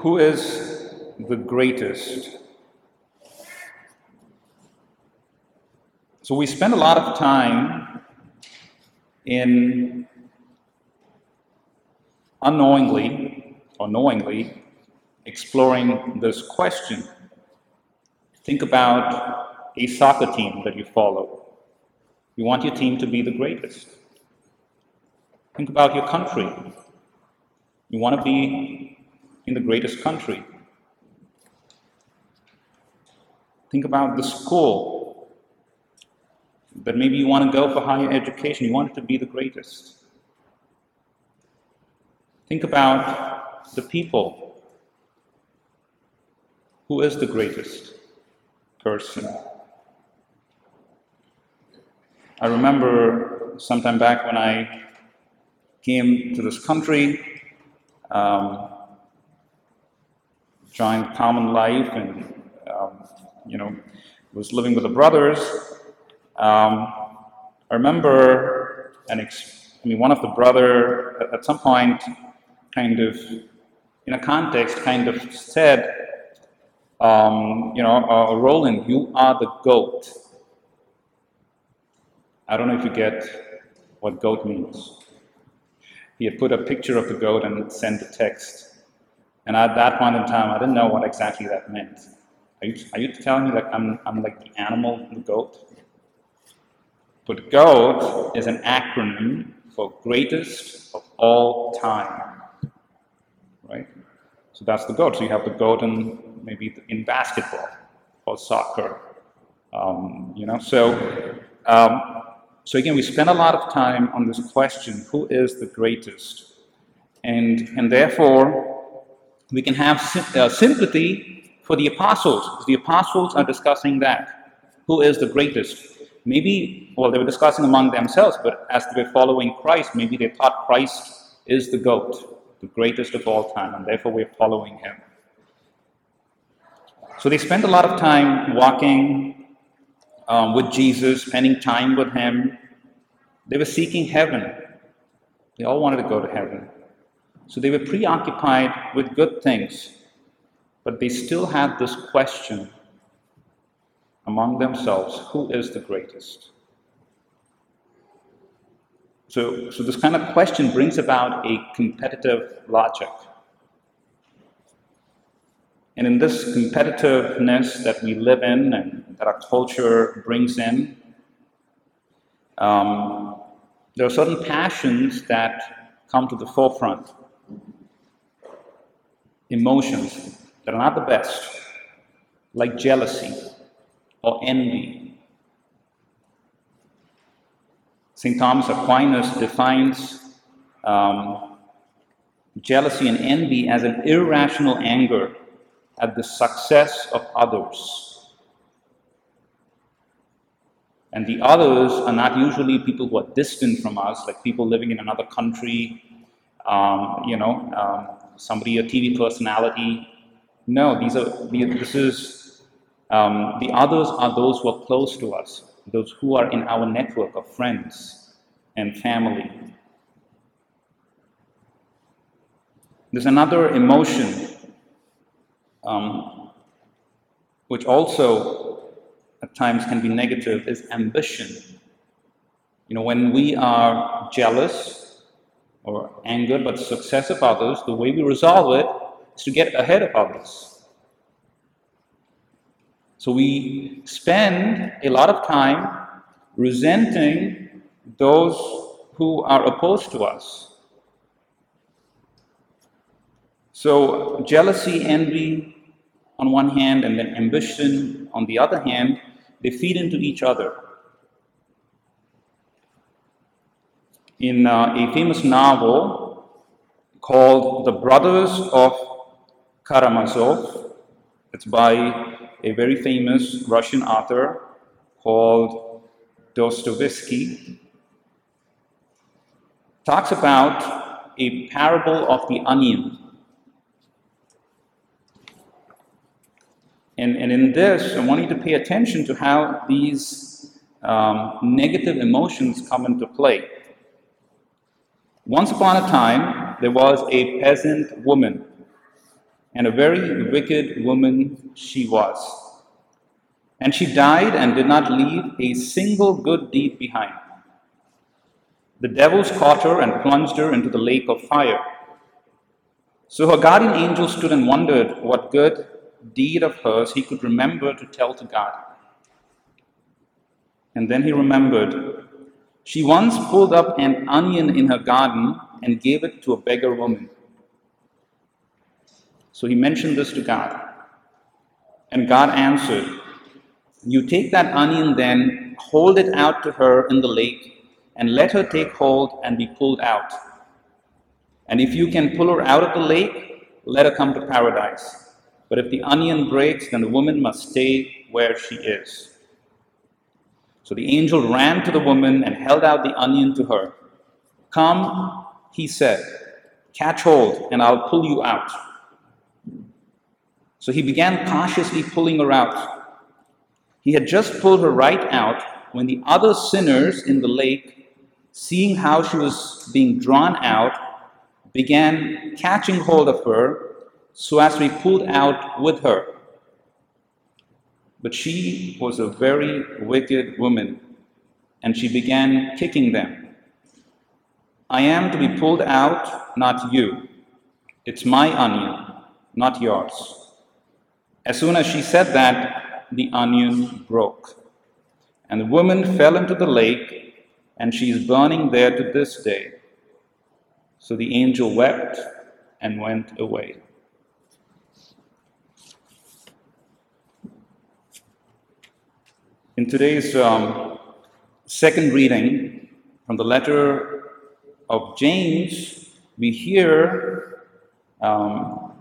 who is the greatest? So we spend a lot of time in unknowingly or knowingly exploring this question. Think about a soccer team that you follow. You want your team to be the greatest. Think about your country. You want to be in the greatest country. Think about the school that maybe you want to go for higher education. You want it to be the greatest. Think about the people. Who is the greatest person? I remember sometime back when I came to this country, um, joined common life, and um, you know was living with the brothers. Um, I remember an ex- I mean, one of the brother at, at some point, kind of in a context, kind of said, um, you know, uh, Roland, you are the goat. I don't know if you get what goat means he had put a picture of the goat and sent a text. And at that point in time, I didn't know what exactly that meant. Are you, are you telling me that I'm, I'm like the animal, the goat? But GOAT is an acronym for greatest of all time. Right? So that's the GOAT. So you have the GOAT in maybe in basketball or soccer. Um, you know, so um, so again, we spend a lot of time on this question, who is the greatest? And, and therefore, we can have uh, sympathy for the apostles. The apostles are discussing that. Who is the greatest? Maybe, well, they were discussing among themselves, but as they were following Christ, maybe they thought Christ is the GOAT, the greatest of all time, and therefore we're following him. So they spent a lot of time walking um, with Jesus, spending time with Him. They were seeking heaven. They all wanted to go to heaven. So they were preoccupied with good things, but they still had this question among themselves who is the greatest? So, so this kind of question brings about a competitive logic. And in this competitiveness that we live in and that our culture brings in, um, there are certain passions that come to the forefront. Emotions that are not the best, like jealousy or envy. St. Thomas Aquinas defines um, jealousy and envy as an irrational anger at the success of others. And the others are not usually people who are distant from us, like people living in another country, um, you know, um, somebody, a TV personality. No, these are, this is, um, the others are those who are close to us, those who are in our network of friends and family. There's another emotion um, which also at times can be negative, is ambition. You know, when we are jealous or anger, but the success of others, the way we resolve it is to get ahead of others. So we spend a lot of time resenting those who are opposed to us. So, jealousy, envy on one hand, and then ambition on the other hand, they feed into each other. In uh, a famous novel called The Brothers of Karamazov, it's by a very famous Russian author called Dostoevsky, talks about a parable of the onion. And, and in this, I want you to pay attention to how these um, negative emotions come into play. Once upon a time, there was a peasant woman and a very wicked woman she was. And she died and did not leave a single good deed behind. The devils caught her and plunged her into the lake of fire. So her guardian angel stood and wondered what good deed of hers he could remember to tell to God. And then he remembered she once pulled up an onion in her garden and gave it to a beggar woman. So he mentioned this to God. And God answered, You take that onion then, hold it out to her in the lake, and let her take hold and be pulled out. And if you can pull her out of the lake, let her come to paradise. But if the onion breaks, then the woman must stay where she is. So the angel ran to the woman and held out the onion to her. Come, he said, catch hold, and I'll pull you out. So he began cautiously pulling her out. He had just pulled her right out when the other sinners in the lake, seeing how she was being drawn out, began catching hold of her so as to be pulled out with her. But she was a very wicked woman, and she began kicking them. I am to be pulled out, not you. It's my onion, not yours. As soon as she said that, the onion broke. And the woman fell into the lake, and she is burning there to this day. So the angel wept and went away. In today's um, second reading from the letter of James, we hear um,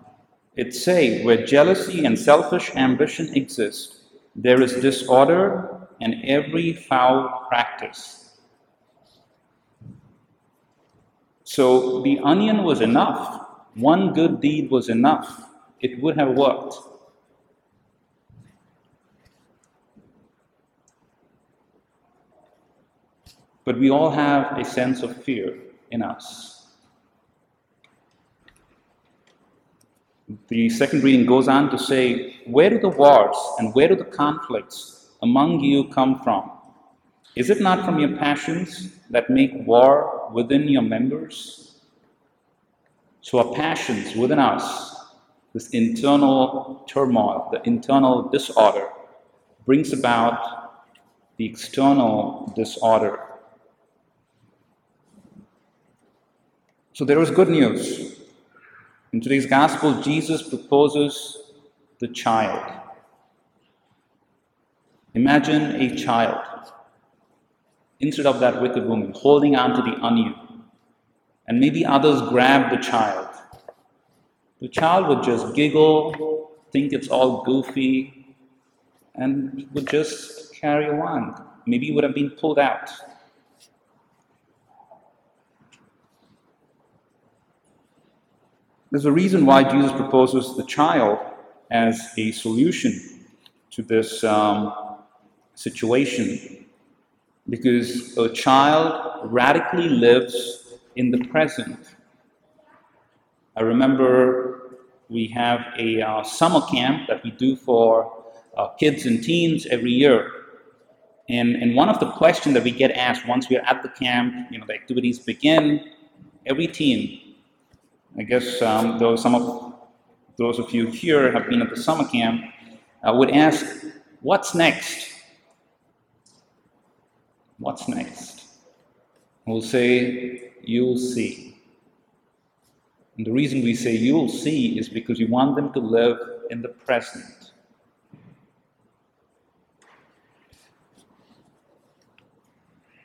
it say, where jealousy and selfish ambition exist, there is disorder and every foul practice. So the onion was enough. One good deed was enough. It would have worked. But we all have a sense of fear in us. The second reading goes on to say, Where do the wars and where do the conflicts among you come from? Is it not from your passions that make war within your members? So, our passions within us, this internal turmoil, the internal disorder, brings about the external disorder. So, there is good news. In today's gospel, Jesus proposes the child. Imagine a child, instead of that wicked woman, holding on to the onion, and maybe others grab the child. The child would just giggle, think it's all goofy, and would just carry on. Maybe it would have been pulled out. There's a reason why Jesus proposes the child as a solution to this um, situation. Because a child radically lives in the present. I remember we have a uh, summer camp that we do for uh, kids and teens every year. And, and one of the questions that we get asked once we're at the camp, you know, the activities begin, every teen I guess um, though some of those of you here have been at the summer camp, I would ask, what's next? What's next? We'll say, you'll see. And the reason we say you'll see is because you want them to live in the present.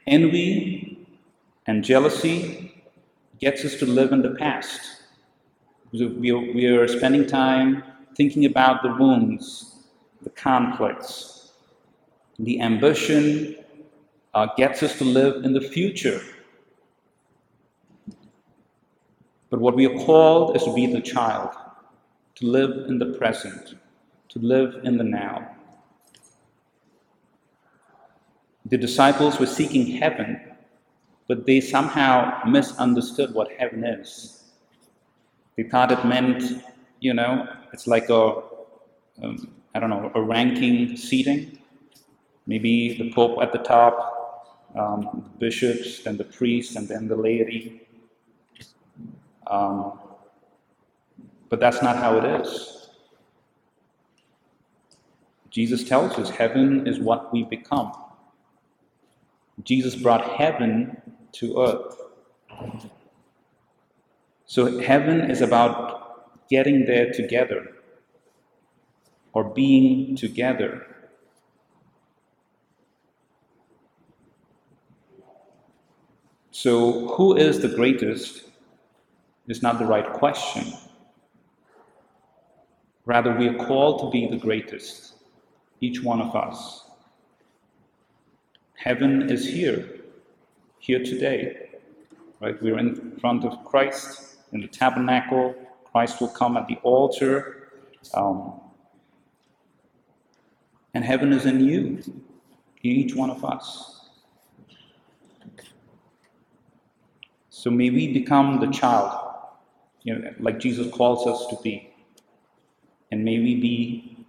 Envy and jealousy gets us to live in the past. We are, we are spending time thinking about the wounds, the conflicts. The ambition uh, gets us to live in the future. But what we are called is to be the child, to live in the present, to live in the now. The disciples were seeking heaven, but they somehow misunderstood what heaven is. They thought it meant, you know, it's like a, um, I don't know, a ranking seating. Maybe the Pope at the top, um, the bishops, then the priests, and then the laity. Um, but that's not how it is. Jesus tells us heaven is what we become. Jesus brought heaven to earth. So heaven is about getting there together or being together. So, who is the greatest is not the right question. Rather, we are called to be the greatest, each one of us. Heaven is here, here today. Right? We're in front of Christ in the tabernacle. Christ will come at the altar. Um, and heaven is in you, in each one of us. So may we become the child, you know, like Jesus calls us to be. And may we be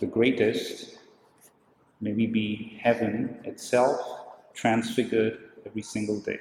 the greatest. May we be heaven itself, transfigured every single day.